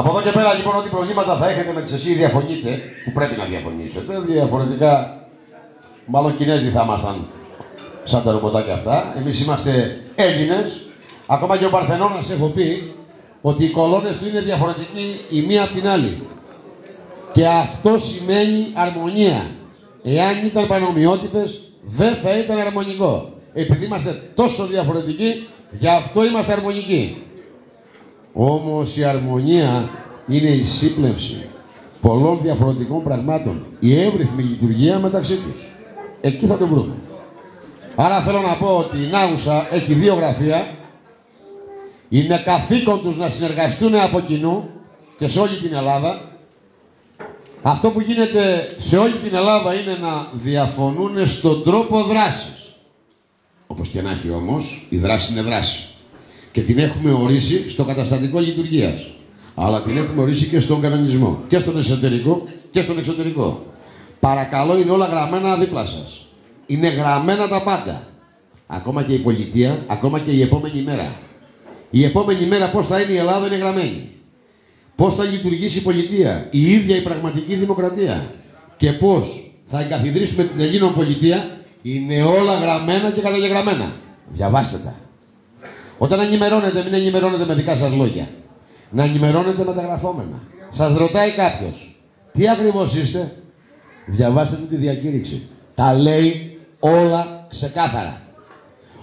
Από εδώ και πέρα λοιπόν ό,τι προβλήματα θα έχετε με τις εσύ διαφωνείτε, που πρέπει να διαφωνήσετε, διαφορετικά μάλλον Κινέζοι θα ήμασταν σαν τα ρομποτάκια αυτά. Εμείς είμαστε Έλληνες. Ακόμα και ο Παρθενώνας έχω πει ότι οι κολόνες του είναι διαφορετικοί η μία από την άλλη. Και αυτό σημαίνει αρμονία. Εάν ήταν πανομοιότητες, δεν θα ήταν αρμονικό. Επειδή είμαστε τόσο διαφορετικοί, γι' αυτό είμαστε αρμονικοί. Όμως η αρμονία είναι η σύμπλευση πολλών διαφορετικών πραγμάτων. Η εύρυθμη λειτουργία μεταξύ τους. Εκεί θα το βρούμε. Άρα θέλω να πω ότι η Νάουσα έχει δύο γραφεία. Είναι καθήκον τους να συνεργαστούν από κοινού και σε όλη την Ελλάδα. Αυτό που γίνεται σε όλη την Ελλάδα είναι να διαφωνούν στον τρόπο δράσης. Όπως και να έχει όμως, η δράση είναι δράση. Και την έχουμε ορίσει στο καταστατικό λειτουργίας. Αλλά την έχουμε ορίσει και στον κανονισμό. Και στον εσωτερικό και στον εξωτερικό. Παρακαλώ, είναι όλα γραμμένα δίπλα σας. Είναι γραμμένα τα πάντα. Ακόμα και η πολιτεία, ακόμα και η επόμενη μέρα. Η επόμενη μέρα πώς θα είναι η Ελλάδα είναι γραμμένη. Πώς θα λειτουργήσει η πολιτεία, η ίδια η πραγματική δημοκρατία. Και πώς θα εγκαθιδρύσουμε την Ελλήνων πολιτεία είναι όλα γραμμένα και καταγεγραμμένα. Διαβάστε τα. Όταν ενημερώνετε, μην ενημερώνετε με δικά σας λόγια. Να ενημερώνετε με τα γραφόμενα. Σας ρωτάει κάποιος, τι ακριβώς είστε, διαβάστε του τη διακήρυξη. Τα λέει όλα ξεκάθαρα.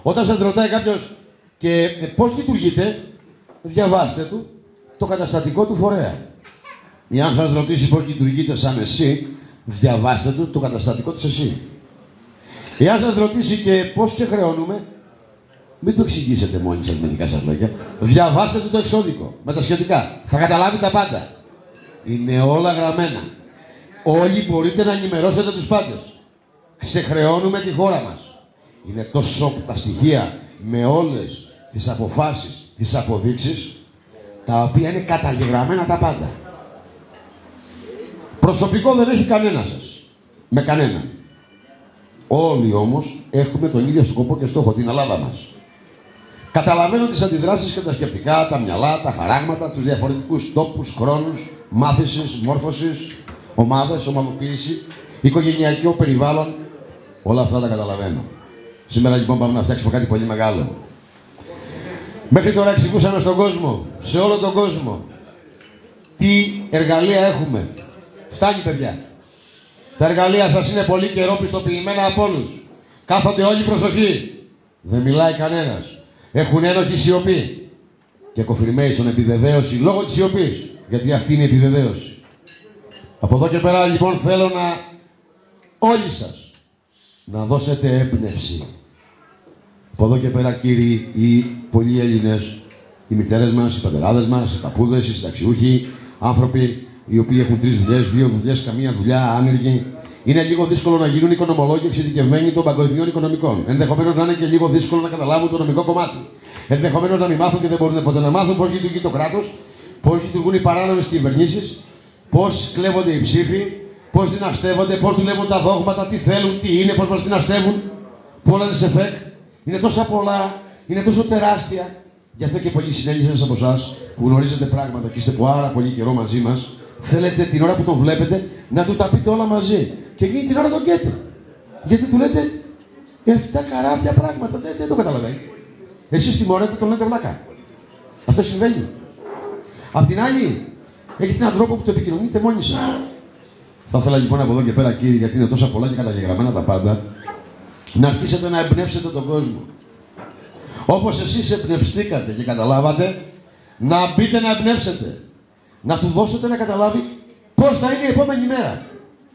Όταν σας ρωτάει κάποιος και ε, πώς λειτουργείτε, διαβάστε του το καταστατικό του φορέα. Ή αν σας ρωτήσει πώς λειτουργείτε σαν εσύ, διαβάστε του το καταστατικό της εσύ. Εάν σας ρωτήσει και πώς σε χρεώνουμε, μην το εξηγήσετε μόνοι σας με δικά σας λόγια. Διαβάστε του το εξώδικο, με τα σχετικά. Θα καταλάβει τα πάντα. Είναι όλα γραμμένα. Όλοι μπορείτε να ενημερώσετε τους πάντες. Ξεχρεώνουμε τη χώρα μας. Είναι τόσο τα στοιχεία με όλες τις αποφάσεις, τις αποδείξεις, τα οποία είναι καταγεγραμμένα τα πάντα. Προσωπικό δεν έχει κανένα σας. Με κανένα. Όλοι όμως έχουμε τον ίδιο σκοπό και στόχο, την Ελλάδα μας. Καταλαβαίνω τις αντιδράσεις και τα σκεπτικά, τα μυαλά, τα χαράγματα, τους διαφορετικούς τόπους, χρόνους, μάθησης, μόρφωσης, ομάδες, ομαδοποίηση, οικογενειακό περιβάλλον, όλα αυτά τα καταλαβαίνω. Σήμερα λοιπόν πάμε να φτιάξουμε κάτι πολύ μεγάλο. Μέχρι τώρα εξηγούσαμε στον κόσμο, σε όλο τον κόσμο, τι εργαλεία έχουμε. Φτάνει παιδιά. Τα εργαλεία σας είναι πολύ καιρό πιστοποιημένα από όλους. Κάθονται όλοι προσοχή. Δεν μιλάει κανένας. Έχουν ένοχη σιωπή. Και confirmation, επιβεβαίωση, λόγω της σιωπής. Γιατί αυτή είναι η επιβεβαίωση. Από εδώ και πέρα λοιπόν θέλω να όλοι σας να δώσετε έμπνευση. Από εδώ και πέρα κύριοι οι πολλοί Έλληνες, οι μητέρες μας, οι πατεράδες μας, οι παππούδες, οι συνταξιούχοι, άνθρωποι οι οποίοι έχουν τρεις δουλειές, δύο δουλειές, καμία δουλειά, άνεργοι. Είναι λίγο δύσκολο να γίνουν οικονομολόγοι εξειδικευμένοι των παγκοσμίων οικονομικών. Ενδεχομένως να είναι και λίγο δύσκολο να καταλάβουν το νομικό κομμάτι. Ενδεχομένως να μην μάθουν και δεν μπορούν ποτέ να μάθουν πώς λειτουργεί το κράτος, πώς λειτουργούν οι παράνομες κυβερνήσεις, πώς κλέβονται οι ψήφοι, πώς δυναστεύονται, πώς δουλεύουν τα δόγματα, τι θέλουν, τι είναι, πώς μας δυναστεύουν. Πολλά είναι σε φεκ. Είναι τόσα πολλά, είναι τόσο τεράστια. Γι' αυτό και πολλοί συνέλληνε από εσάς που γνωρίζετε πράγματα και είστε πάρα πολύ καιρό μαζί μας, Θέλετε την ώρα που τον βλέπετε να του τα πείτε όλα μαζί. Και εκείνη την ώρα τον καίτε. Γιατί του λέτε 7 καράβια πράγματα. Δεν, δεν το καταλαβαίνει. Εσείς τιμωρέτε τον λέτε βλάκα. Αυτό συμβαίνει. Απ' την άλλη, έχετε έναν τρόπο που το επικοινωνείτε μόνοι σας. Θα ήθελα λοιπόν από εδώ και πέρα, κύριε, γιατί είναι τόσα πολλά και καταγεγραμμένα τα πάντα, να αρχίσετε να εμπνεύσετε τον κόσμο. Όπως εσείς εμπνευστήκατε και καταλάβατε, να μπείτε να εμπνεύσετε να του δώσετε να καταλάβει πώς θα είναι η επόμενη μέρα.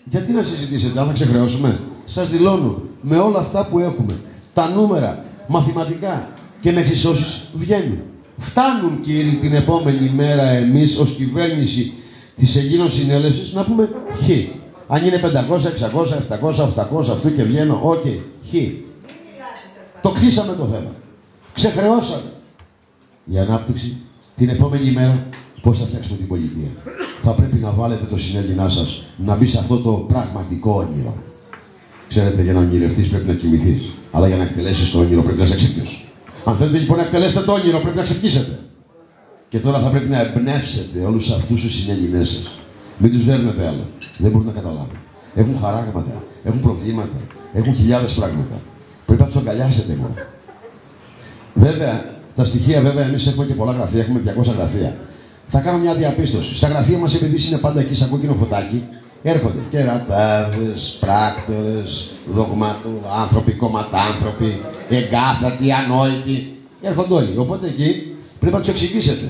Γιατί να συζητήσετε, αν θα ξεχρεώσουμε; Σας δηλώνω με όλα αυτά που έχουμε, τα νούμερα, μαθηματικά και με εξισώσεις βγαίνουν. Φτάνουν κύριε την επόμενη μέρα εμείς ως κυβέρνηση της Ελλήνων Συνέλευσης να πούμε χ. Αν είναι 500, 600, 700, 800, αυτού και βγαίνω, οκ, okay, χ. Το κλείσαμε το θέμα. Ξεχρεώσαμε. Η ανάπτυξη την επόμενη μέρα Πώς θα φτιάξουμε την πολιτεία; Θα πρέπει να βάλετε το συνέλληνά σας να μπει σε αυτό το πραγματικό όνειρο. Ξέρετε, για να ονειρευτείς πρέπει να κοιμηθείς. Αλλά για να εκτελέσεις το όνειρο πρέπει να είσαι ξύπνιο. Αν θέλετε λοιπόν να εκτελέσετε το όνειρο, πρέπει να ξυπνήσετε. Και τώρα θα πρέπει να εμπνεύσετε όλους αυτούς τους συνέλληνές σας. Μην τους δέρνετε άλλο. Δεν μπορούν να καταλάβουν. Έχουν χαράγματα, έχουν προβλήματα, έχουν χιλιάδες πράγματα. Πρέπει να τους αγκαλιάσετε μόνο. Βέβαια, τα στοιχεία βέβαια εμείς έχουμε και πολλά γραφεία, έχουμε 200 γραφεία. Θα κάνω μια διαπίστωση. Στα γραφεία μας, επειδή είναι πάντα εκεί σαν κόκκινο φωτάκι, έρχονται κερατάδες, πράκτορες, δογματού, άνθρωποι, κομματάνθρωποι, εγκάθατοι, ανόητοι. Έρχονται όλοι. Οπότε εκεί πρέπει να τους εξηγήσετε.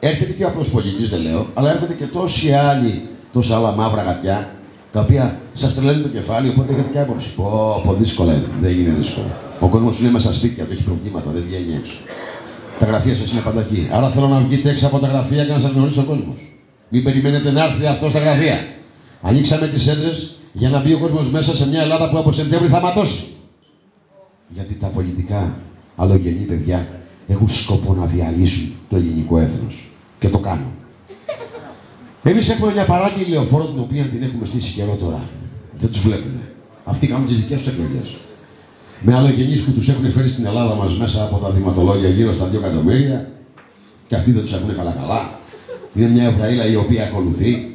Έρχεται και ο απλός πολίτη, δεν λέω, αλλά έρχονται και τόσοι άλλοι, τόσα άλλα μαύρα γατιά, τα οποία σας τρελαίνουν το κεφάλι, οπότε έχετε και άποψη. Πω, πω, δύσκολα είναι. Δεν είναι δύσκολο. Ο κόσμος σου είναι μέσα στα σπίτια, έχει προβλήματα, δεν βγαίνει έξω. Τα γραφεία σας είναι πάντα εκεί. Άρα θέλω να βγείτε έξω από τα γραφεία και να σας γνωρίσει ο κόσμος. Μην περιμένετε να έρθει αυτό στα γραφεία. Ανοίξαμε τις έδρες για να μπει ο κόσμος μέσα σε μια Ελλάδα που από Σεπτέμβρη θα ματώσει. Γιατί τα πολιτικά αλλογενή παιδιά έχουν σκοπό να διαλύσουν το ελληνικό έθνος. Και το κάνουν. Εμείς έχουμε μια παράγγελη λεωφόρο την οποία την έχουμε στήσει καιρό τώρα. Δεν τους βλέπουμε. Αυτοί κάνουν τις δικές τους εκλογές. Με αλλογενείς που τους έχουν φέρει στην Ελλάδα μας μέσα από τα δηματολόγια γύρω στα 2 εκατομμύρια. Και αυτοί δεν τους ακούνε καλά-καλά. Είναι μια Εβραήλα η οποία ακολουθεί.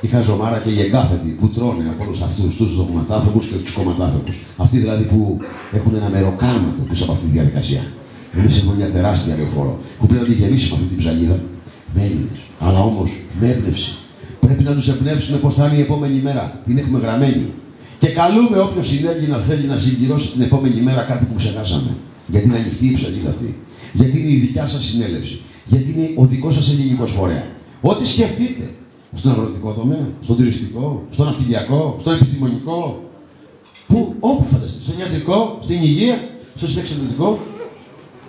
Η Χαζομάρα και οι εγκάθετοι που τρώνε από όλους αυτούς τους δογματάνθρωπους και τους κομματάνθρωπους. Αυτοί δηλαδή που έχουν ένα μεροκάματο πίσω από αυτή τη διαδικασία. Εμείς έχουμε μια τεράστια λεωφόρο που πρέπει να τη γεμίσουμε αυτή την ψαλίδα με Έλληνες. Αλλά όμως με έμπνευση. Πρέπει να τους εμπνεύσουμε πώς θα είναι η επόμενη μέρα. Την έχουμε γραμμένη. Και καλούμε όποιος να θέλει να συμπληρώσει την επόμενη μέρα κάτι που ξεχάσαμε. Γιατί είναι ανοιχτή η ψαλίδα αυτή. Γιατί είναι η δικιά σας συνέλευση. Γιατί είναι ο δικός σας ελληνικός φορέας. Ό,τι σκεφτείτε. Στον αγροτικό τομέα, στον τουριστικό, στον ναυτιλιακό, στον επιστημονικό. Πού, όπου φανταστείτε. Στον ιατρικό, στην υγεία, στο συνταξιδοτικό,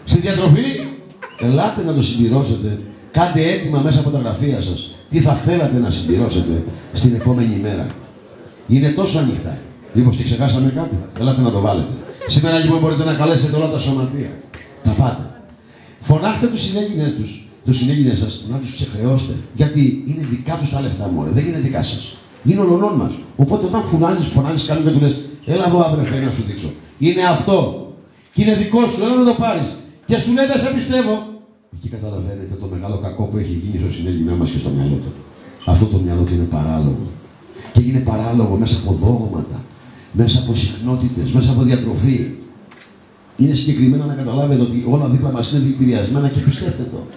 στη διατροφή. Ελάτε να το συμπληρώσετε Κάντε έτοιμα μέσα από τα γραφεία σας. Τι θα θέλατε να συμπληρώσετε στην επόμενη μέρα. Είναι τόσο ανοιχτά. Λοιπόν, τι ξεχάσαμε κάτι. Ελάτε να το βάλετε. Σήμερα λοιπόν μπορείτε να καλέσετε όλα τα σωματεία. Τα πάτε. Φωνάχτε τους συνέγγινε τους, τους συνέγγινε σας, να τους ξεχρεώσετε. Γιατί είναι δικά τους τα λεφτά μου, δεν είναι δικά σας. Είναι ολονών μας. Οπότε όταν φωνάζεις, φωνάζεις κάποιον και του λες, έλα εδώ άδερφε να σου δείξω. Είναι αυτό. Και είναι δικό σου, έλα να το πάρεις. Και σου λέει δεν σε πιστεύω. Εκεί καταλαβαίνετε το μεγάλο κακό που έχει γίνει στο συνέγγινά μας και στο μυαλό του. Αυτό το μυαλό του είναι παράλογο. Και έγινε παράλογο μέσα από δόγματα, μέσα από συχνότητες, μέσα από διατροφή. Είναι συγκεκριμένα να καταλάβετε ότι όλα δίπλα μας είναι δηλητηριασμένα και πιστέψτε το.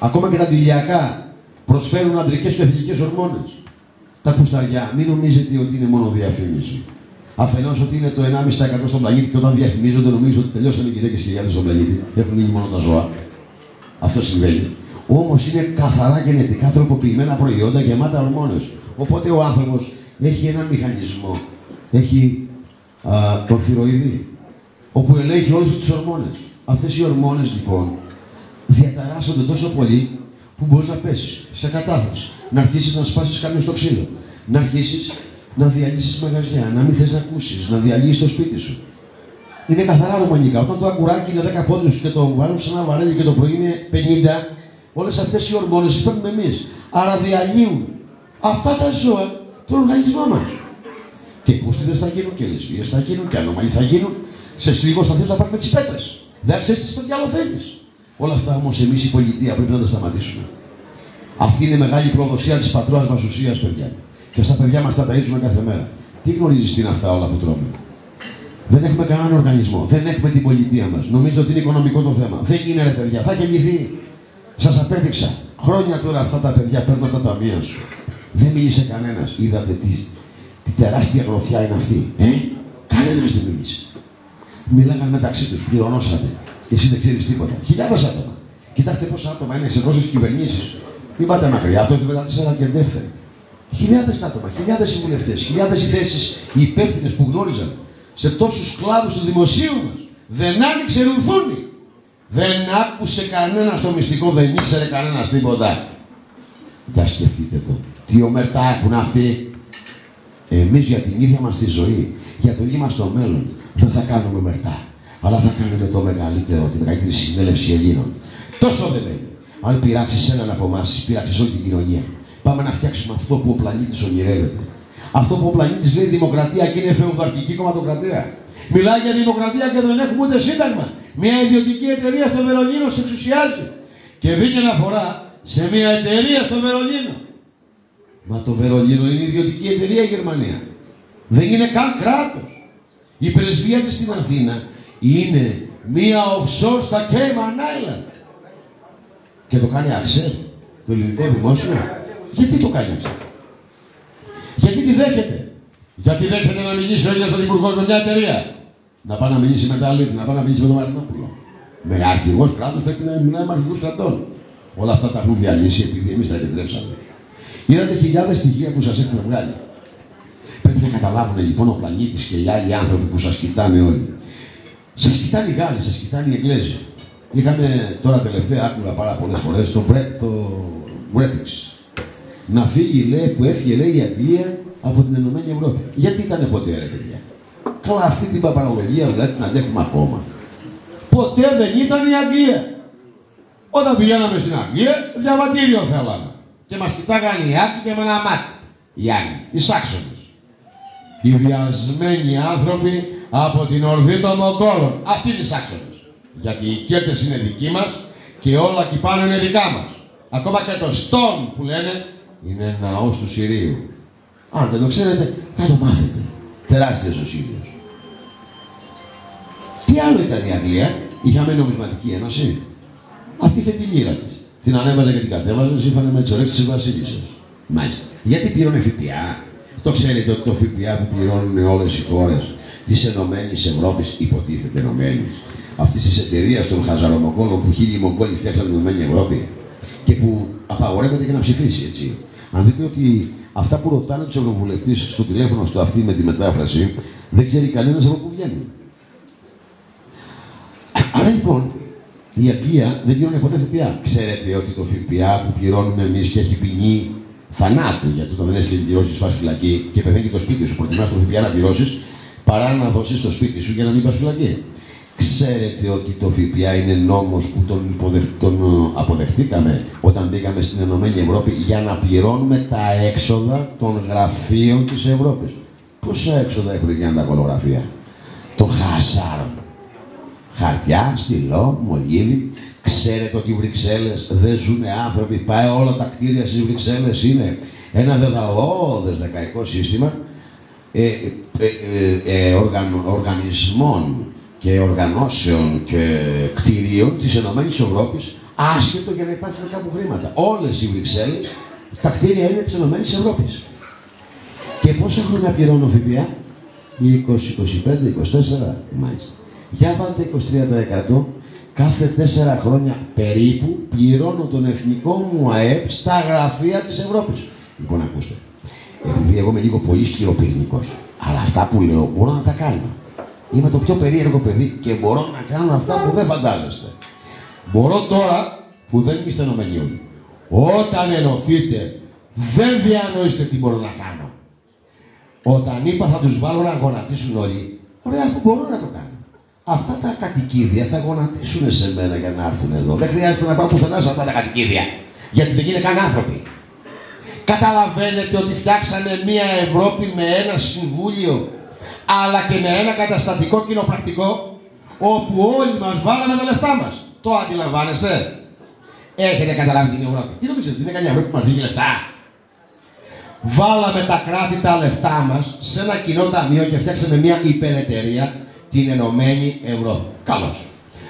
Ακόμα και τα τηλιακά προσφέρουν αντρικές και θετικέ ορμόνες. Τα πουσταριά, μην νομίζετε ότι είναι μόνο διαφήμιση. Αφενός ότι είναι το 1,5% στον πλανήτη και όταν διαφημίζονται νομίζω ότι τελειώσαν οι γυναίκες χιλιάδε στον πλανήτη. Έχουν μείνει μόνο τα ζώα. Αυτό συμβαίνει. Όμως είναι καθαρά γενετικά τροποποιημένα προϊόντα γεμάτα ορμόνες. Οπότε ο άνθρωπος έχει έναν μηχανισμό. Έχει α, τον θηροειδή. Όπου ελέγχει όλε τι ορμόνες. Αυτές οι ορμόνες λοιπόν διαταράσσονται τόσο πολύ που μπορείς να πέσεις σε κατάθεση. Να αρχίσεις να σπάσεις κάποιος στο ξύλο. Να αρχίσεις να διαλύσεις μαγαζιά. Να μην θες να ακούσεις. Να διαλύσει το σπίτι σου είναι καθαρά ρωμανικά. Όταν το αγκουράκι είναι 10 πόντους και το βάλουν σε ένα βαρέλι και το πρωί είναι 50, όλες αυτές οι ορμόνες τις παίρνουμε εμείς. Άρα διαλύουν αυτά τα ζώα τον οργανισμό μα. Και υποστήδε θα γίνουν και λεσβείε θα γίνουν και ανομαλοί θα γίνουν. Σε λίγο θα θέλεις να πάρουμε τις πέτρες. Δεν ξέρεις τι στο διάλογο θέλεις. Όλα αυτά όμως εμείς η πολιτεία πρέπει να τα σταματήσουμε. Αυτή είναι η μεγάλη προδοσία της πατρόα μας ουσίας, παιδιά. Και στα παιδιά μας τα ταΐζουμε κάθε μέρα. Τι γνωρίζεις τι είναι αυτά όλα που τρώμε. Δεν έχουμε κανέναν οργανισμό. Δεν έχουμε την πολιτεία μας. Νομίζω ότι είναι οικονομικό το θέμα. Δεν γίνεται, παιδιά. Θα έχει λυθεί. Σας απέδειξα. Χρόνια τώρα αυτά τα παιδιά παίρνουν τα ταμεία σου. Δεν μίλησε κανένας. Είδατε τι, τι τεράστια γροθιά είναι αυτή. Ε; Κανένας δεν μίλησε. Μιλάγαν μεταξύ τους. Πληρωνόσατε. Και εσύ δεν ξέρεις τίποτα. Χιλιάδες άτομα. Κοιτάξτε πόσα άτομα είναι σε πόσε κυβερνήσεις. Μην πάτε μακριά. Το 2014 και δεύτερη. Χιλιάδες άτομα, χιλιάδες συμβουλευτές, χιλιάδες οι θέσεις, οι υπεύθυνες που γνώριζαν σε τόσους κλάδους του δημοσίου μας. Δεν άνοιξε ρουθούνη. Δεν άκουσε κανένας στο μυστικό, δεν ήξερε κανένας τίποτα. Για σκεφτείτε το. Τι ομερτά έχουν αυτοί. Εμείς για την ίδια μας τη ζωή, για το ίδιο μας το μέλλον, δεν θα κάνουμε ομερτά. Αλλά θα κάνουμε το μεγαλύτερο, τη μεγαλύτερη συνέλευση Ελλήνων. Τόσο δεν λέει. Αν πειράξεις έναν από εμάς, πειράξεις όλη την κοινωνία. Πάμε να φτιάξουμε αυτό που ο πλανήτης ονειρεύεται. Αυτό που ο πλανήτης λέει δημοκρατία και είναι φεουδαρχική κομματοκρατία. Μιλάει για δημοκρατία και δεν έχουμε ούτε σύνταγμα. Μια ιδιωτική εταιρεία στο Βερολίνο σε εξουσιάζει. και δίνει αναφορά σε μια εταιρεία στο Βερολίνο. Μα το Βερολίνο είναι ιδιωτική εταιρεία η Γερμανία. Δεν είναι καν κράτος. Η πρεσβεία της στην Αθήνα είναι μία offshore στα Cayman Island. Και το κάνει αξέ το ελληνικό δημόσιο. Γιατί το κάνει αξέ. Γιατί τη δέχεται; Γιατί δέχεται να μιλήσει ο Έλληνας Πρωθυπουργός με μια εταιρεία; Να πάει να μιλήσει με τα άλλη, να πάει να μιλήσει με τον Μαρινόπουλο. Με αρχηγός κράτο πρέπει να μιλάει με αρχηγούς κρατών. Όλα αυτά τα έχουν διαλύσει επειδή εμείς τα επιτρέψαμε. Είδατε χιλιάδες στοιχεία που σας έχουμε βγάλει. Πρέπει να καταλάβουν λοιπόν ο πλανήτης και οι άλλοι άνθρωποι που σας κοιτάνε όλοι. Σας κοιτάνε οι Γάλλοι, σας κοιτάνε οι Εγγλέζοι. Είχαμε τώρα τελευταία άκουγα πάρα πολλές φορές το, το Brexit. Να φύγει, λέει, που έφυγε, λέει, η Αγγλία από την Ενωμένη Ευρώπη. Γιατί ήταν ποτέ, ρε παιδιά; Καλά, αυτή την παπαρολογία δηλαδή την αντέχουμε ακόμα. Ποτέ δεν ήταν η Αγγλία. Όταν πηγαίναμε στην Αγγλία, διαβατήριο θέλαμε. Και μας κοιτάγανε οι Άκοι και με ένα μάτι. Οι Άγγλοι, οι Σάξονες. Οι βιασμένοι άνθρωποι από την ορδή των Μογγόλων. Αυτοί είναι οι Σάξονες. Γιατί οι κέρτες είναι δικοί μας και όλα εκεί πάνω είναι δικά μας. Ακόμα και το Στόν που λένε είναι ναός του Συρίου. Αν δεν το ξέρετε, να το μάθετε. Τεράστιος ο Σύριος. Τι άλλο ήταν η Αγγλία, είχαμε νομισματική ένωση. Αυτή είχε τη λύρα της. Την ανέβαζε και την κατέβαζε σύμφωνα με τι ορέξει τη Βασίλισσα. Μάλιστα. Γιατί πληρώνει ΦΠΑ; Το ξέρετε ότι το ΦΠΑ που πληρώνουν όλες οι χώρες της Ενωμένης Ευρώπης, υποτίθεται Ενωμένης, αυτής της εταιρείας των χαζαρομοκόλων που χίλιοι Μογγόλοι φτιάξαν την Ενωμένη Ευρώπη και που απαγορεύεται και να ψηφίσει, έτσι. Αν δείτε ότι αυτά που ρωτάνε τους ευρωβουλευτές στο τηλέφωνο στο αυτή με τη μετάφραση, δεν ξέρει κανένας από πού βγαίνει. Άρα λοιπόν, η Αγγλία δεν πληρώνει ποτέ ΦΠΑ. Ξέρετε ότι το ΦΠΑ που πληρώνουμε εμείς και έχει ποινή θανάτου, γιατί όταν δεν έχεις πληρώσει, σπάσει φυλακή και πεθαίνει και το σπίτι σου, προτιμάς το ΦΠΑ να πληρώσεις παρά να δώσεις το σπίτι σου για να μην πας φυλακή. Ξέρετε ότι το ΦΠΑ είναι νόμος που τον, υποδεχ... τον ε, αποδεχτήκαμε όταν μπήκαμε στην Ενωμένη Ευρώπη για να πληρώνουμε τα έξοδα των γραφείων της Ευρώπης. Πόσα έξοδα έχουν για τα κολογραφία των χαζάρων χαρτιά, στυλό, μολύβι. Ξέρετε ότι οι Βρυξέλλες δεν ζουν άνθρωποι. Πάει όλα τα κτίρια στις Βρυξέλλες είναι ένα δεδαώδες δεκαϊκό σύστημα ε, ε, ε, ε οργαν, οργανισμών και οργανώσεων και κτηρίων της Ενωμένης Ευρώπης άσχετο για να υπάρχουν κάπου χρήματα. Όλες οι Βρυξέλλες, τα κτίρια είναι της Ενωμένης Ευρώπης. Και πόσα χρόνια πληρώνω ΦΠΑ; 20, 25, 24, μάλιστα. Για βάλτε 23% κάθε τέσσερα χρόνια περίπου πληρώνω τον εθνικό μου ΑΕΠ στα γραφεία της Ευρώπης. Λοιπόν, ακούστε. Επειδή εγώ είμαι λίγο πολύ σκληροπυρηνικός, αλλά αυτά που λέω μπορώ να τα κάνω. Είμαι το πιο περίεργο παιδί και μπορώ να κάνω αυτά που δεν φαντάζεστε. Μπορώ τώρα που δεν είστε ενωμένοι όλοι. Όταν ενωθείτε, δεν διανοείστε τι μπορώ να κάνω. Όταν είπα θα τους βάλω να γονατίσουν όλοι, ωραία, που μπορώ να το κάνω αυτά τα κατοικίδια θα γονατίσουν σε μένα για να έρθουν εδώ. Δεν χρειάζεται να πάω πουθενά σε αυτά τα κατοικίδια. Γιατί δεν είναι καν άνθρωποι. Καταλαβαίνετε ότι φτιάξανε μια Ευρώπη με ένα συμβούλιο, αλλά και με ένα καταστατικό κοινοπρακτικό, όπου όλοι μας βάλαμε τα λεφτά μας. Το αντιλαμβάνεστε; Έχετε καταλάβει την Ευρώπη. Τι νομίζετε, είναι καλή Ευρώπη που μας δίνει λεφτά; Βάλαμε τα κράτη τα λεφτά μας σε ένα κοινό ταμείο και φτιάξαμε μια υπερεταιρεία την Ενωμένη Ευρώπη. Καλώς.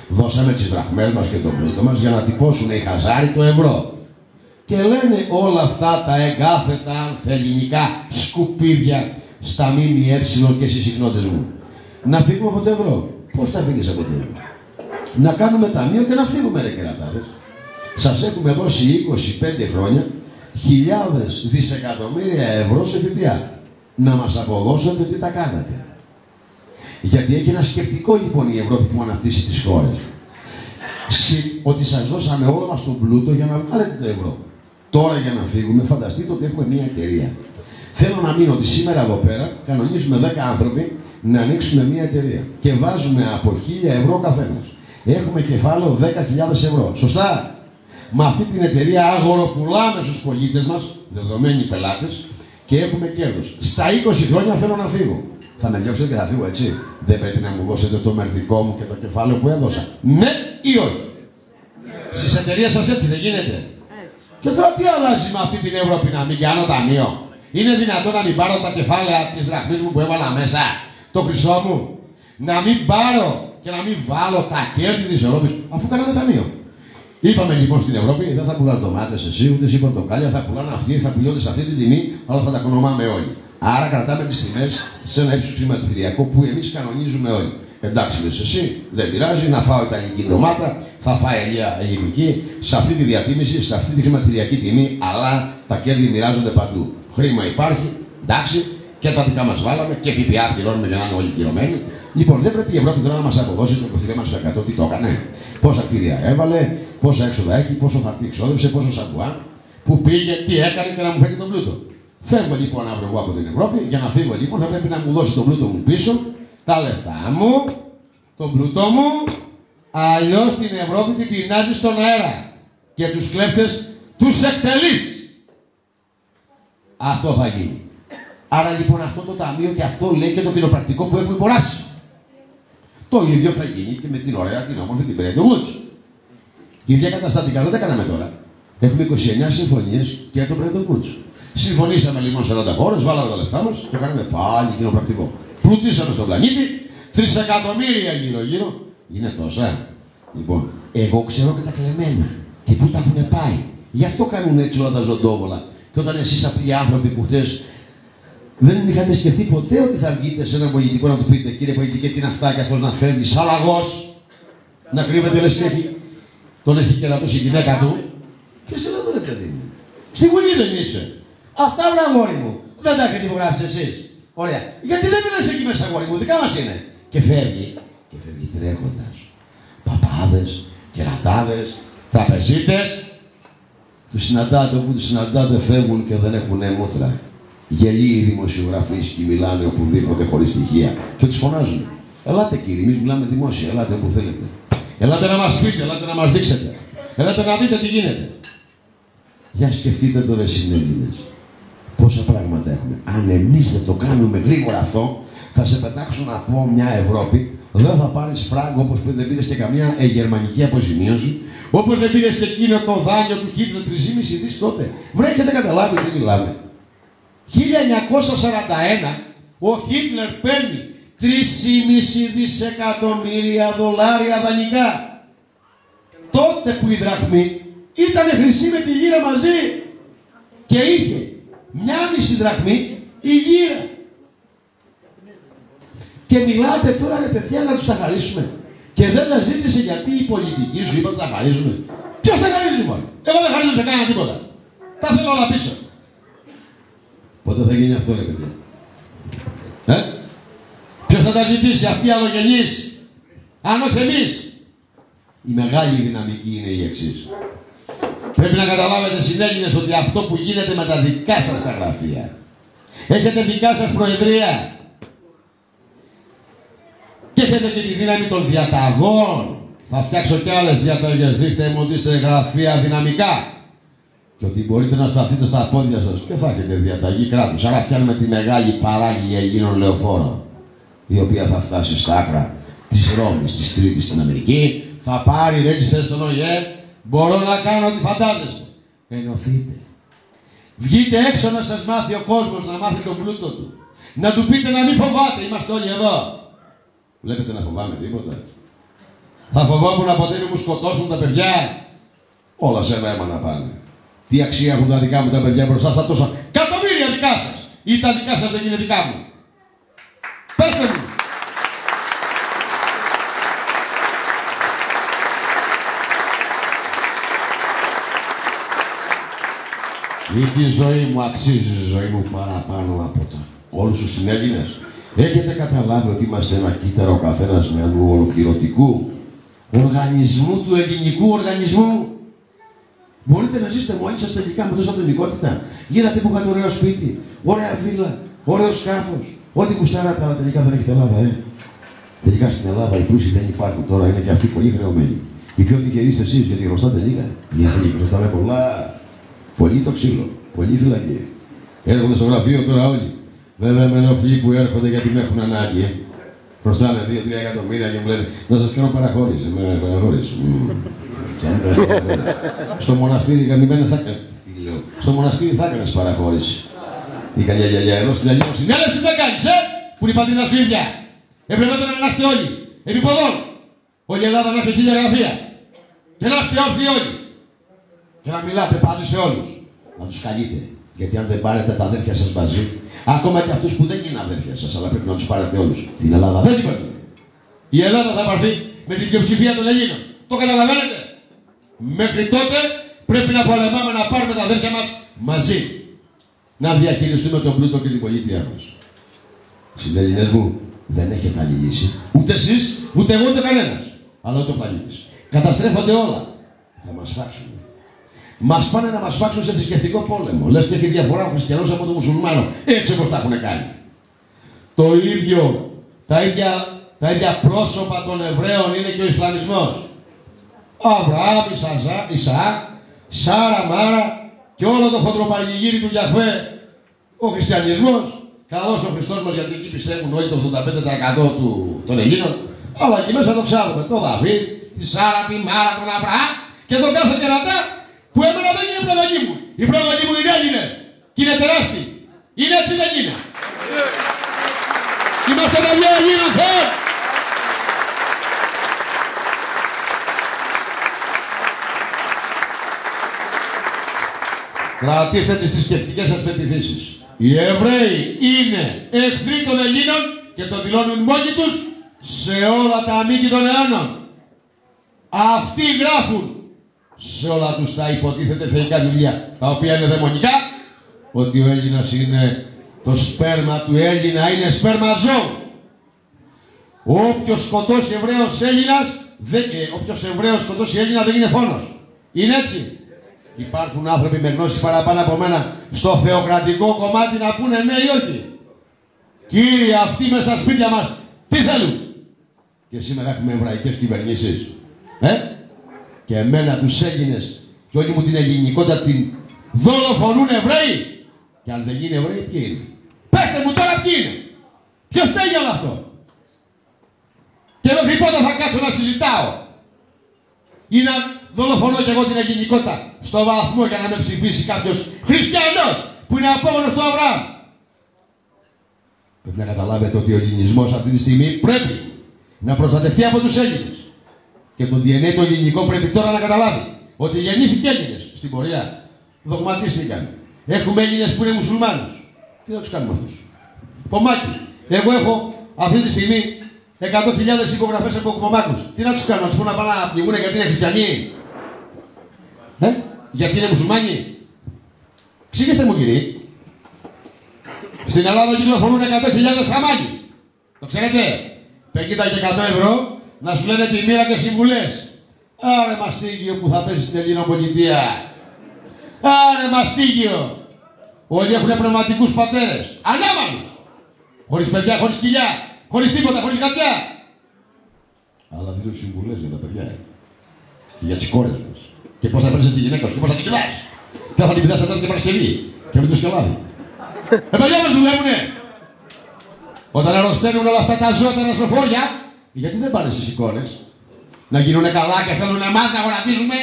Δώσαμε τις δραχμές μας και τον πλούτο μας για να τυπώσουν οι χαζάρι το ευρώ. Και λένε όλα αυτά τα εγκάθετα ελληνικά σκουπίδια στα ΜΜΕ και στις συχνότητε μου. Να φύγουμε από το ευρώ. Πώς θα φύγεις από το ευρώ; Να κάνουμε ταμείο και να φύγουμε, ρε κερατάδες. Σας έχουμε δώσει 25 χρόνια χιλιάδες δισεκατομμύρια ευρώ σε ΦΠΑ. Να μας αποδώσετε τι τα κάνατε. Γιατί έχει ένα σκεπτικό λοιπόν η Ευρώπη που αναπτύσσει τις χώρες. Ότι σας δώσαμε όλο μας τον πλούτο για να βγάλετε το ευρώ. Τώρα για να φύγουμε, φανταστείτε ότι έχουμε μια εταιρεία. Θέλω να μείνω ότι σήμερα εδώ πέρα κανονίζουμε 10 άνθρωποι να ανοίξουμε μια εταιρεία. Και βάζουμε από 1000 ευρώ καθένας. Έχουμε κεφάλαιο 10.000 ευρώ. Σωστά; Με αυτή την εταιρεία αγοροπουλάμε στους πολίτες μας, δεδομένοι πελάτες, και έχουμε κέρδος. Στα 20 χρόνια θέλω να φύγω θα με διώξετε και θα φύγω έτσι. Δεν πρέπει να μου δώσετε το μερδικό μου και το κεφάλαιο που έδωσα. Ναι ή όχι; Στις εταιρείες σας έτσι δεν γίνεται. Και τώρα τι αλλάζει με αυτή την Ευρώπη να μην κάνω ταμείο; Είναι δυνατόν να μην πάρω τα κεφάλαια της δραχμής μου που έβαλα μέσα, το χρυσό μου; Να μην πάρω και να μην βάλω τα κέρδη της Ευρώπης, αφού κάναμε ταμείο. Είπαμε λοιπόν στην Ευρώπη, δεν θα πουλάνε ντομάτες εσύ, ούτε εσύ πορτοκάλια, θα πουλάνε αυτοί, θα πουλιώνται σε αυτή την τιμή, αλλά θα τα κονομάμε όλοι. Άρα κρατάμε τις τιμές σε ένα ύψος χρηματιστηριακό που εμείς κανονίζουμε όλοι. Εντάξει, λες εσύ, δεν πειράζει, να φάω ιταλική ντομάτα, θα φάει ελιά ελληνική, σε αυτή τη διατίμηση, σε αυτή τη χρηματιστηριακή τιμή, αλλά τα κέρδη μοιράζονται παντού. Χρήμα υπάρχει, εντάξει, και τα δικά μας βάλαμε και ΦΠΑ πληρώνουμε για να είναι όλοι πληρωμένοι. Λοιπόν, δεν πρέπει η Ευρώπη τώρα να μας αποδώσει το 23% τι το έκανε. Πόσα κτίρια έβαλε, πόσα έξοδα έχει, πόσο χαρτί εξόδεψε, πόσο σαμπουά, που πήγε, τι έκανε και να μου φέρει τον πλούτο. Φεύγω λοιπόν αύριο εγώ από την Ευρώπη, για να φύγω λοιπόν θα πρέπει να μου δώσει τον πλούτο μου πίσω τα λεφτά μου, τον πλούτο μου, αλλιώς την Ευρώπη την πεινάζει στον αέρα και τους κλέφτες τους εκτελείς. Αυτό θα γίνει. Άρα λοιπόν αυτό το ταμείο και αυτό λέει και το κοινοπρακτικό που έχουμε υπογράψει. Το ίδιο θα γίνει και με την ωραία, την όμορφη, την Bretton Woods. Η ίδια καταστατικά δεν τα κάναμε τώρα. Έχουμε 29 συμφωνίες και το Bretton Woods. Συμφωνήσαμε λοιπόν σε 40 χώρες, βάλαμε τα λεφτά μας και κάναμε πάλι κοινοπρακτικό πλουτίσαμε στον πλανήτη, τρισεκατομμύρια γύρω-γύρω. Είναι τόσα. Λοιπόν, εγώ ξέρω και τα κλεμμένα και πού τα έχουν πάει. Γι' αυτό κάνουν έτσι όλα τα ζωντόβολα. Και όταν εσείς απλοί άνθρωποι που χτες δεν είχατε σκεφτεί ποτέ ότι θα βγείτε σε ένα πολιτικό να του πείτε κύριε πολιτικέ τι είναι αυτά και αυτός να φεύγει σαν να κρύβεται λες και έχει, τον έχει κερατώσει η γυναίκα του. Και σε εδώ ρε παιδί μου. Στη Βουλή δεν είσαι. Αυτά βραγόρι μου. Δεν τα έχετε υπογράψει εσείς. Ωραία. Γιατί δεν μιλάς εκεί μέσα, αγόρι μου, δικά μας είναι. Και φεύγει, και φεύγει τρέχοντας. Παπάδες, κερατάδες, τραπεζίτες. Τους συναντάτε όπου τους συναντάτε φεύγουν και δεν έχουν μούτρα. Γελοί οι δημοσιογραφείς και μιλάνε οπουδήποτε χωρίς στοιχεία. Και τους φωνάζουν. Ελάτε κύριε, εμείς μιλάμε δημόσια, ελάτε όπου θέλετε. Ελάτε να μας πείτε, ελάτε να μας δείξετε. Ελάτε να δείτε τι γίνεται. Για σκεφτείτε τώρα οι Έλληνες. Πόσα πράγματα έχουμε. Αν εμείς δεν το κάνουμε γρήγορα αυτό, θα σε πετάξουν από μια Ευρώπη. Δεν θα πάρεις φράγκο όπως δεν πήρες και καμία ε, γερμανική αποζημίωση. Όπως δεν πήρες και εκείνο το δάνειο του Χίτλερ 3,5 δις τότε. Βρέχετε καταλάβει τι μιλάμε. 1941 ο Χίτλερ παίρνει 3,5 δισεκατομμύρια δολάρια δανεικά. Τότε που η δραχμή ήταν χρυσή με τη γύρα μαζί και είχε μια μισή δραχμή η γύρα. Και μιλάτε τώρα ρε παιδιά να τους τα χαρίσουμε. Και δεν τα ζήτησε γιατί η πολιτική σου είπα ότι τα χαρίζουμε. Ποιος τα χαρίζει μόνο. Εγώ δεν χαρίζω σε κανένα τίποτα. Τα θέλω όλα πίσω. Πότε θα γίνει αυτό ρε παιδιά; Ε; Ποιος θα τα ζητήσει αυτοί οι αλλογενείς. Αν όχι εμείς. Η μεγάλη δυναμική είναι η εξής. Πρέπει να καταλάβετε συνέλληνες ότι αυτό που γίνεται με τα δικά σας τα γραφεία. Έχετε δικά σας προεδρία. Και έχετε και τη δύναμη των διαταγών. Θα φτιάξω και άλλες διαταγές. Δείχτε μου ότι είστε γραφεία δυναμικά. Και ότι μπορείτε να σταθείτε στα πόδια σας. Και θα έχετε διαταγή κράτους. Άρα φτιάχνουμε τη μεγάλη παράγγελια Αιγίνων λεωφόρων. Η οποία θα φτάσει στα άκρα της Ρώμης, της Τρίτης στην Αμερική. Θα πάρει ρέτζιστες στον ΟΗΕ Μπορώ να κάνω ό,τι φαντάζεστε. Ενωθείτε. Βγείτε έξω να σας μάθει ο κόσμος, να μάθει τον πλούτο του. Να του πείτε να μην φοβάται, είμαστε όλοι εδώ. Βλέπετε να φοβάμαι τίποτα. Θα φοβόμουν να ποτέ μου σκοτώσουν τα παιδιά. Όλα σε μένα να πάνε. Τι αξία έχουν τα δικά μου τα παιδιά μπροστά στα τόσα εκατομμύρια δικά σας. Ή τα δικά σας δεν είναι δικά μου. Πέστε μου. Ή τη ζωή μου αξίζει η ζωή μου παραπάνω από τα όλους τους συνέλληνες. Έχετε καταλάβει ότι είμαστε ένα κύτταρο ο καθένας με ανού ολοκληρωτικού οργανισμού του ελληνικού οργανισμού. Μπορείτε να ζήσετε μόνοι σας τελικά με τόσα ατομικότητα. Είδατε που είχατε ωραίο σπίτι, ωραία βίλα, ωραίος σκάφος. Ό,τι κουστάράτε, αλλά τελικά δεν έχετε Ελλάδα, ε. Τελικά στην Ελλάδα οι πλούσιοι δεν υπάρχουν τώρα, είναι και αυτοί πολύ χρεωμένοι. Οι πιο τυχεροί είστε εσείς, γιατί χρωστάτε λίγα. Γιατί χρωστάμε πολλά. Πολύ το ξύλο. Πολύ φυλακή. Έρχονται στο γραφείο τώρα όλοι. Βέβαια με ενοχλεί που έρχονται γιατί με έχουν ανάγκη. Ε. Χρωστάνε 2-3 εκατομμύρια και μου λένε να σας κάνω παραχώρηση. Με παραχώρηση. Στο μοναστήρι γαμημένα θα έκανε. Στο μοναστήρι θα έκανες παραχώρηση. Η καλιά γιαγιά εδώ στην Αγία Συνέλευση δεν κάνεις, ε! Που είναι η πατρίδα σου ίδια. Έπρεπε να είμαστε όλοι. Επιποδόν. Όλη η Ελλάδα να έχει χίλια γραφεία. Και να είστε όρθιοι όλοι. Και να μιλάτε πάντω σε όλους. Να τους καλείτε. Γιατί αν δεν πάρετε τα αδέρφια σας μαζί, ακόμα και αυτούς που δεν είναι αδέρφια σας, αλλά πρέπει να τους πάρετε όλους. Την Ελλάδα δεν την παίρνουν. Η Ελλάδα θα πάρθει με την πλειοψηφία των Ελλήνων. Το καταλαβαίνετε. Μέχρι τότε πρέπει να πολεμάμε να πάρουμε τα αδέρφια μας μαζί. Να διαχειριστούμε τον πλούτο και την πολιτεία μας. Συντελεινέ μου, δεν έχετε άλλη λύση. Ούτε εσείς, ούτε εγώ, ούτε κανένας. Αλλά ούτε ο πλανήτη. Καταστρέφονται όλα. Θα μας φάξουν. Μας πάνε να μας φάξουν σε θρησκευτικό πόλεμο. Λες και έχει διαφορά ο χριστιανός από τον μουσουλμάνο. Έτσι όπως τα έχουν κάνει. Το ίδιο, τα ίδια, τα ίδια πρόσωπα των Εβραίων είναι και ο Ισλαμισμός. Αβραάμ, Ισαάκ, Σάρα, Μάρα και όλο το χοντροπαργυγύρι του Γιαχβέ. Ο χριστιανισμός, καλός ο Χριστός μας γιατί εκεί πιστεύουν όλοι το 85% του, των Ελλήνων, αλλά εκεί μέσα το ξέρουμε, το Δαβίδ, τη Σάρα, τη Μάρα, τον Αβραάμ και τον κάθε κερατά που εμένα δεν είναι προγονή μου. Οι προγονή μου είναι Έλληνες και είναι τεράστιοι. Είναι έτσι δεν είναι. Είμαστε παιδιά Ελλήνων Θεών. Κρατήστε τις θρησκευτικές σας πεπιθήσεις. Οι Εβραίοι είναι εχθροί των Ελλήνων και το δηλώνουν μόνοι τους σε όλα τα μήκη των αιώνων. Αυτοί γράφουν σε όλα τους τα υποτίθεται θεϊκά βιβλία, τα οποία είναι δαιμονικά, ότι ο Έλληνας είναι το σπέρμα του Έλληνα, είναι σπέρμα ζώου. Όποιος σκοτώσει Εβραίος Έλληνας, δεν, ε, όποιος Εβραίος σκοτώσει Έλληνα δεν είναι φόνος. Είναι έτσι. Υπάρχουν άνθρωποι με γνώσεις παραπάνω από μένα στο θεοκρατικό κομμάτι να πούνε ναι ή όχι. Κύριοι, αυτοί μέσα στα σπίτια μας, τι θέλουν; Και σήμερα έχουμε εβραϊκές κυβερνήσεις. Ε; Και εμένα τους Έλληνες και όλη μου την ελληνικότητα την δολοφονούν Εβραίοι. Και αν δεν γίνει Εβραίοι, ποιοι είναι; Πέστε μου τώρα ποιοι είναι. Ποιος θέλει όλο αυτό. Και εδώ πότε θα κάτσω να συζητάω. Ή να δολοφονώ κι εγώ την ελληνικότητα στο βαθμό για να με ψηφίσει κάποιος χριστιανός που είναι απόγονο του Αβραάμ. Πρέπει να καταλάβετε ότι ο ελληνισμός αυτή τη στιγμή πρέπει να προστατευτεί από τους Έλληνες. Και το DNA το ελληνικό πρέπει τώρα να καταλάβει ότι γεννήθηκε Έλληνες στην πορεία. Δογματίστηκαν. Έχουμε Έλληνες που είναι μουσουλμάνους. Τι θα τους κάνουμε αυτούς; Πομάκι. Εγώ έχω αυτή τη στιγμή 100.000 υπογραφές από κομμάτους. Τι να τους κάνω, να τους πω να πάνε να πνιγούν γιατί είναι χριστιανοί; Ε, γιατί είναι μουσουλμάνοι; Ξήγεστε μου κύριε. Στην Ελλάδα κυκλοφορούν 100.000 αμάνι. Το ξέρετε; 50 και 100 ευρώ να σου λένε τη μοίρα και συμβουλές. Άρε μαστίγιο που θα πέσεις στην Ελληνική πολιτεία. Άρε μαστίγιο. Όλοι έχουν πνευματικούς πατέρες. Ανάμαλου. Χωρίς παιδιά, χωρίς κοιλιά. Χωρίς τίποτα, χωρίς καρδιά. Αλλά δίνουν συμβουλές για τα παιδιά. Και για τις κόρες μας. Και πώς θα παίρνεις τη γυναίκα σου, και πώς θα την κοιτά. Και θα την πηδά την Παρασκευή. Και με το σκελάδι. ε, παιδιά μας δουλεύουνε. Όταν αρρωσταίνουν όλα αυτά τα ζώα, τα νοσοφόρια, γιατί δεν πάνε στις εικόνες; Να γίνουν καλά και θέλουν εμάς να γονατίζουμε.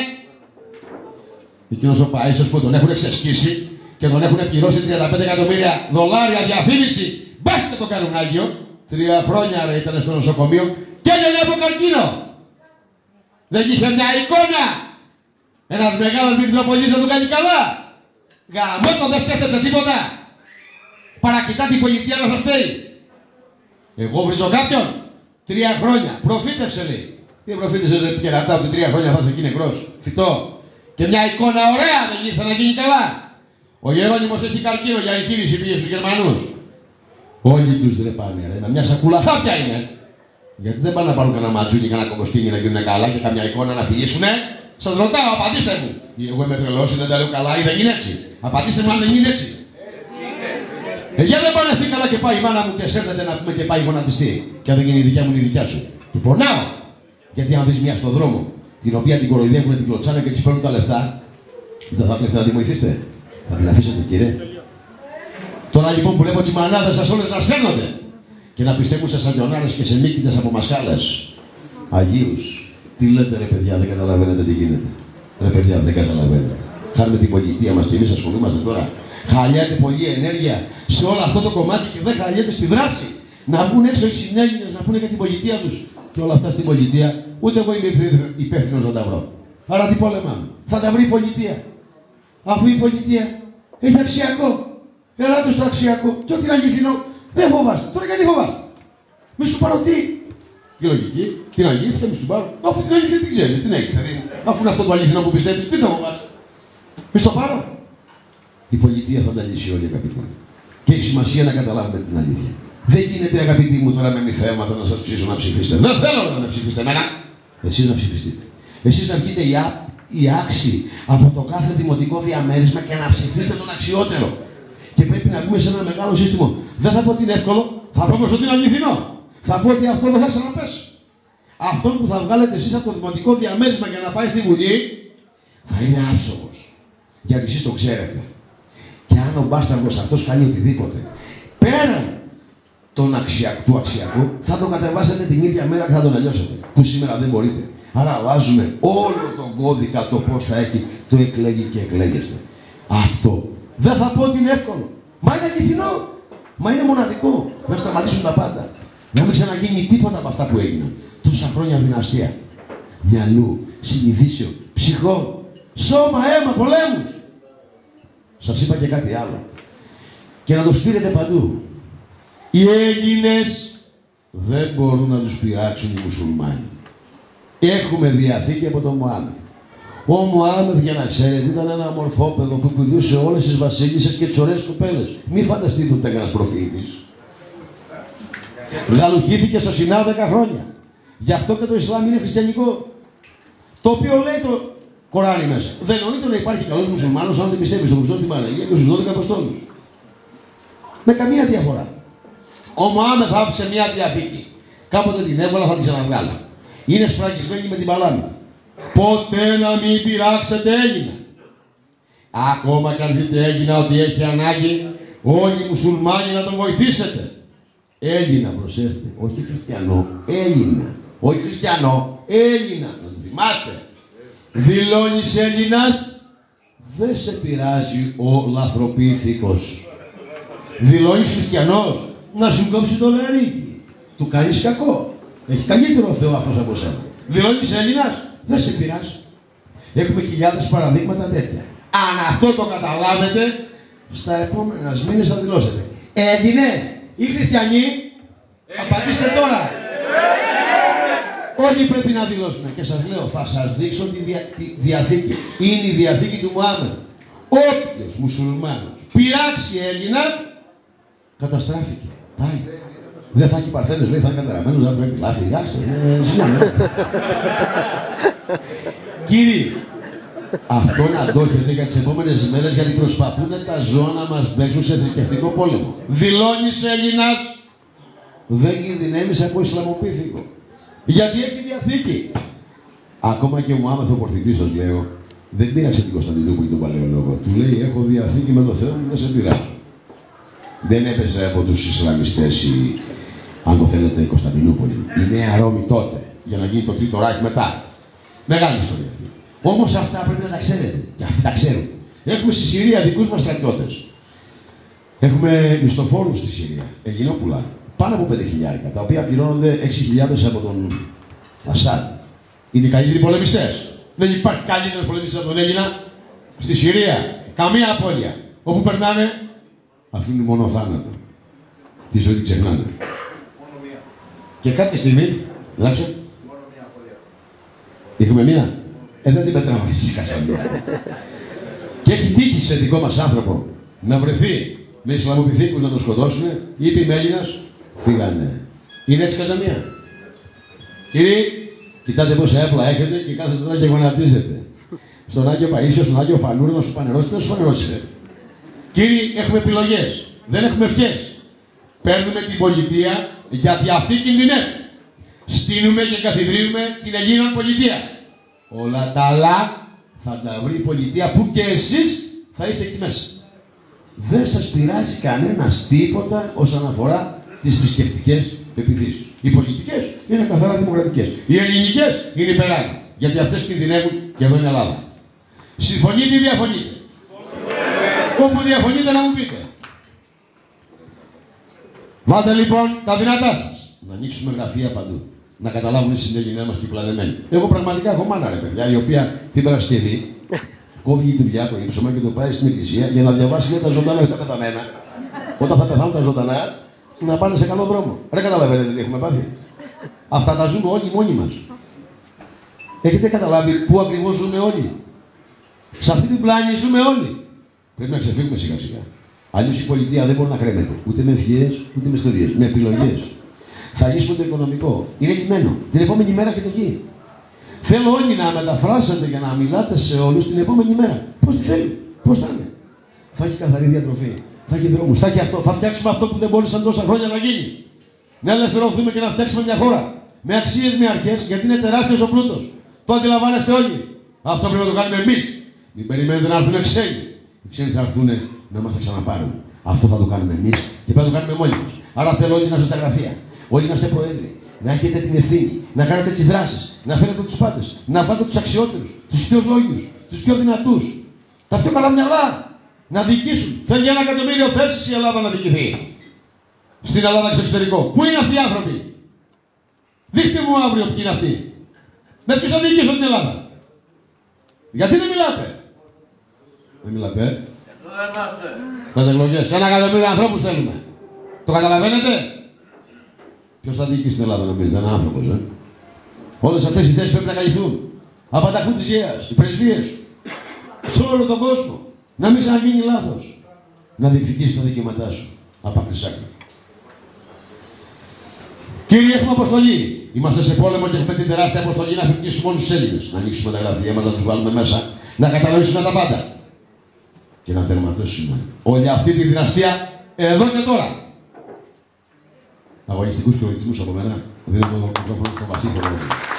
Εκείνος ο Παίσο που τον έχουν ξεσκίσει και τον έχουν πληρώσει 35 εκατομμύρια δολάρια διαφήμιση. Μπα και το κάνουν Άγιο. Τρία χρόνια ρε, ήταν στο νοσοκομείο και έγινε από καρκίνο. Δεν είχε μια εικόνα. Ένας μεγάλος μικροπολί δεν του κάνει καλά. Γαμώτο δεν σκέφτεται τίποτα. Παρακοιτά την πολιτεία να σας θέλει. Εγώ βρίζω κάποιον. Τρία χρόνια. Προφήτευσε λέει. Τι προφήτευσε λέει κερατά από τρία χρόνια θα είσαι εκεί νεκρός. Φυτό. Και μια εικόνα ωραία δεν ήρθε να γίνει καλά. Ο Γερόνιμος έχει καρκίνο για εγχείρηση πήγε στους Γερμανούς. Όλοι τους ρε πάνε, ρε. Με μια σακούλα χάπια είναι. Γιατί δεν πάνε να πάρουν κανένα ματζούνι, κανένα κομποσκίνι να γίνουν καλά και καμιά εικόνα να φυγήσουνε. Σας ρωτάω, απαντήστε μου. Εγώ είμαι τρελός, δεν τα λέω καλά ή δεν είναι έτσι. Απαντήστε μου αν δεν είναι έτσι. Ε, για δεν πάνε αυτή καλά και πάει η μάνα μου και σέρνεται να πούμε και πάει γονατιστή. Και αν δεν γίνει η δικιά μου, είναι η δικιά σου. Και πονάω. Γιατί αν δεις μια στον δρόμο, την οποία την κοροϊδεύουν, την κλωτσάνε και τη παίρνουν τα λεφτά, δεν θα θέλετε να τη βοηθήσετε. Θα την αφήσετε, κύριε. Τώρα λοιπόν που βλέπω τις μανάδες σας όλες να σέρνονται και να πιστεύουν σε σαντιονάρες και σε μύκητες από μασχάλε. Αγίους. Τι λέτε ρε παιδιά, δεν καταλαβαίνετε τι γίνεται. Ρε παιδιά, δεν καταλαβαίνετε. Χάνουμε την πολιτεία μα και εμεί ασχολούμαστε τώρα. Χαλιάται πολλή ενέργεια σε όλο αυτό το κομμάτι και δεν χαλιάται στη δράση. Να βγουν έξω οι συνέλληνε να πούνε για την πολιτεία τους. Και όλα αυτά στην πολιτεία, ούτε εγώ είμαι υπεύθυνος να τα βρω. Άρα τι πόλεμα. Θα τα βρει η πολιτεία. Αφού η πολιτεία έχει αξιακό. Ελάτε στο αξιακό. Και ό,τι είναι αληθινό, δεν φοβάστε. Τώρα γιατί φοβάστε; Μη σου πάρω τι; Και λογική, την αλήθεια, μη σου πάρω. Αφού την αλήθεια την ξέρεις, την έχει. Δηλαδή, αφού είναι αυτό το αληθινό που πιστεύεις, τι το φοβάστε. Μη στο πάρω. Η πολιτεία θα τα λύσει όλοι, αγαπητοί. Και έχει σημασία να καταλάβουμε την αλήθεια. Δεν γίνεται, αγαπητοί μου, τώρα με μη θέματα να σας ψήσω να ψηφίσετε. Δεν θέλω να ψηφίσετε εμένα. Εσείς να ψηφιστείτε. Εσείς να βγείτε οι, οι άξιοι από το κάθε δημοτικό διαμέρισμα και να ψηφίσετε τον αξιότερο. Και πρέπει να μπούμε σε ένα μεγάλο σύστημα. Δεν θα πω ότι είναι εύκολο, θα πω όμως ότι είναι αληθινό. Θα πω ότι αυτό δεν θα ξαναπέσει. Αυτό που θα βγάλετε εσείς από το δημοτικό διαμέρισμα για να πάει στη Βουλή θα είναι άψογος. Γιατί εσείς το ξέρετε. Και αν ο μπάσταρδο αυτός κάνει οτιδήποτε πέραν τον αξιακ, του αξιακού, θα το κατεβάσετε την ίδια μέρα και θα τον αλλιώσετε. Που σήμερα δεν μπορείτε. Άρα βάζουμε όλο τον κώδικα το πώς θα έχει το εκλέγει και εκλέγεστε. Αυτό δεν θα πω ότι είναι εύκολο. Μα είναι αληθινό. Μα είναι μοναδικό. Να σταματήσουν τα πάντα. Να μην ξαναγίνει τίποτα από αυτά που έγιναν. Τόσα χρόνια δυναστεία. Μυαλού, συνειδήσεων, ψυχών, σώμα, αίμα, πολέμους. Σας είπα και κάτι άλλο. Και να το στείλετε παντού. Οι Έλληνες δεν μπορούν να τους πειράξουν οι μουσουλμάνοι. Έχουμε διαθήκη από τον Μωάμι. Ο Μωάμεθ, για να ξέρετε, ήταν ένα μορφόπεδο που πηδούσε όλες τις βασίλισσες και τις ωραίες κοπέλες. Μη φανταστείτε ότι ήταν ένας προφήτης. Γαλουχήθηκε στο Σινά 10 χρόνια. Γι' αυτό και το Ισλάμ είναι χριστιανικό. Το οποίο λέει το Κοράνι μέσα. Δεν νοείται να υπάρχει καλός μουσουλμάνος αν δεν πιστεύεις στον Χριστό την Παναγία και στους 12 Αποστόλους. Με καμία διαφορά. Ο Μωάμεθ άφησε μια διαθήκη. Κάποτε την έβαλα, θα την ξαναβγάλω. Είναι σφραγισμένη με την παλάμη. Ποτέ να μην πειράξετε Έλληνα. Ακόμα και αν δείτε Έλληνα ότι έχει ανάγκη, όλοι οι μουσουλμάνοι να τον βοηθήσετε. Έλληνα, προσέχετε. Όχι χριστιανό, Έλληνα. Όχι χριστιανό, Έλληνα. Να το θυμάστε. Δηλώνεις Έλληνας, δεν σε πειράζει ο λαθροπήθηκος. Δηλώνεις χριστιανός, να σου κόψει το λαρίκι. Του κάνεις κακό. Έχει καλύτερο Θεός αυτός από σένα. Δηλώνεις Έλληνας, δεν σε πειράζει. Έχουμε χιλιάδες παραδείγματα τέτοια. Αν αυτό το καταλάβετε, στα επόμενα μήνες θα δηλώσετε. Έλληνες ή χριστιανοί, απαντήστε τώρα. Όλοι πρέπει να δηλώσουν. Και σας λέω, θα σας δείξω τη, Διαθήκη. Είναι η Διαθήκη του Μωάμεθ. Όποιος μουσουλμάνος πειράξει Έλληνα, καταστράφηκε. Πάει. Δεν θα έχει παρθένες, λέει, θα είναι καταραμένος, δεν θα έχει λάθη. Γάξτε, Κύριοι, αυτό να το έχετε για τις επόμενες μέρες, γιατί προσπαθούν τα ζώα να μας παίξουν σε θρησκευτικό πόλεμο. Δηλώνεις Έλληνας, δεν κινδυνεύεις από Ισλαμοπίθηκο. Γιατί έχει διαθήκη. Ακόμα και ο Μωάμεθ ο Πορθητής, σας λέω, δεν πήραξε την Κωνσταντινούπολη τον παλαιολόγο. Του λέει, έχω διαθήκη με το Θεό μου, δεν σε πειράζω. Δεν έπεσε από τους Ισλαμιστές η, αν το θέλετε, η Κωνσταντινούπολη. Η Νέα Ρώμη τότε, για να γίνει το Τρίτο Ράχ μετά. Μεγάλη ιστορία αυτή. Όμως αυτά πρέπει να τα ξέρετε. Και αυτοί τα ξέρουν. Έχουμε στη Συρία δικούς μας στρατιώτες. Έχουμε μισθοφόρους στη Συρία. Ελληνόπουλα. Πάνω από 5.000, τα οποία πληρώνονται 6.000 από τον Ασάντ. Είναι οι καλύτεροι πολεμιστές. Δεν υπάρχει καλύτερος πολεμιστής από τον Έλληνα στη Συρία. Καμία απώλεια. Όπου περνάνε, αφήνουν μόνο θάνατο. Τη ζωή την ξεχνάνε. Και κάποια στιγμή, δάξε, Έχουμε μία. Ε, δεν την πετράω εσύ κασαμία. και έχει τύχει σε δικό μας άνθρωπο να βρεθεί με Ισλαμοποιηθήκους να τον σκοτώσουν, είπε η Έλληνας, φύγανε. Είναι έτσι καζαμία. Κύριοι, κοιτάτε πόσα έπλα έχετε και κάθε τώρα και γονατίζετε. Στον Άγιο Παΐσιο, στον Άγιο Φανούρο να σου φανερώσει, τι να σου φανερώσει. Κύριοι, έχουμε επιλογές. Δεν έχουμε ευχές. Παίρνουμε την πολιτεία γιατί αυτή κινδυνεύει στείνουμε και καθιδρύουμε την Ελλήνων πολιτεία. Όλα τα άλλα θα τα βρει η πολιτεία που και εσείς θα είστε εκεί μέσα. Δεν σας πειράζει κανένας τίποτα όσον αφορά τις θρησκευτικές πεπιθήσεις. Οι πολιτικές είναι καθαρά δημοκρατικές. Οι ελληνικές είναι υπεράνω. Γιατί αυτές κινδυνεύουν και εδώ είναι Ελλάδα. Συμφωνείτε ή διαφωνείτε; Όπου διαφωνείτε να μου πείτε. Βάλτε λοιπόν τα δυνατά σας. Να ανοίξουμε γραφεία παντού. Να καταλάβουν οι συνταγή να είμαστε πλανεμένοι. Εγώ πραγματικά έχω μάνα ρε παιδιά, η οποία την Παρασκευή κόβει τη δουλειά το ύψωμα και το πάει στην εκκλησία για να διαβάσει τα ζωντανά και τα πεθαμένα. Όταν θα πεθάνουν τα ζωντανά, να πάνε σε καλό δρόμο. Ρε καταλαβαίνετε τι έχουμε πάθει. Αυτά τα ζούμε όλοι μόνοι μας. Έχετε καταλάβει πού ακριβώς ζούμε όλοι; Σε αυτή την πλάνη ζούμε όλοι. Πρέπει να ξεφύγουμε σιγά σιγά. Αλλιώς η πολιτεία δεν μπορεί να κρέμεται. Ούτε με ευχές, ούτε με ιστορίες. Με επιλογές. Θα λύσουμε το οικονομικό. Είναι λυμένο. Την επόμενη μέρα έχετε εκεί. Θέλω όλοι να μεταφράσετε και να μιλάτε σε όλους την επόμενη μέρα. Πώς τη θέλει, πώς θα είναι. Θα έχει καθαρή διατροφή. Θα έχει δρόμους. Θα έχει αυτό. Θα φτιάξουμε αυτό που δεν μπόρεσαν τόσα χρόνια να γίνει. Να ελευθερωθούμε και να φτιάξουμε μια χώρα. Με αξίες, με αρχές, γιατί είναι τεράστιος ο πλούτος. Το αντιλαμβάνεστε όλοι. Αυτό πρέπει να το κάνουμε εμείς. Μην περιμένετε να έρθουν ξένοι. Οι ξένοι θα έρθουν να μας τα ξαναπάρουν. Αυτό θα το κάνουμε εμείς και πρέπει να το κάνουμε μόνοι μας. Άρα θέλω όλοι να είστε στα γραφεία. Όλοι να είστε προέδροι. Να έχετε την ευθύνη. Να κάνετε τις δράσεις. Να φέρετε τους πάντες. Να πάτε τους αξιότερους. Τους πιο λόγιου. Τους πιο δυνατούς. Τα πιο καλά μυαλά. Να διοικήσουν. Θέλει ένα εκατομμύριο θέσεις η Ελλάδα να διοικηθεί. Στην Ελλάδα και στο εξωτερικό. Πού είναι αυτοί οι άνθρωποι; Δείχτε μου αύριο ποιοι είναι αυτοί. Με ποιους θα διοικήσουν την Ελλάδα; Γιατί δεν μιλάτε; Δεν μιλάτε. Εδώ δεν είμαστε. Πέντε εκλογές. Ένα εκατομμύριο ανθρώπους θέλουμε. Το καταλαβαίνετε; Ποιος θα διοικήσει την Ελλάδα, νομίζετε, ένα άνθρωπος, ε. Όλες αυτές οι θέσεις πρέπει να καλυφθούν. Απανταχούν της ΓΕΑ, οι πρεσβείες σου. Σε όλο τον κόσμο. Να μην ξαναγίνει λάθος. Να διεκδικήσεις τα δικαιώματά σου. Από Κύριε, έχουμε αποστολή. Είμαστε σε πόλεμο και έχουμε την τεράστια αποστολή να φυγήσουμε όλους τους Έλληνες. Να ανοίξουμε τα γραφεία μας, να τους βάλουμε μέσα, να καταλάβουμε τα πάντα. Και να τερματίσουμε όλη αυτή τη δυναστεία εδώ και τώρα. Αγωνιστικούς και από μένα. Δίνω το μικρόφωνο στον Βασίλη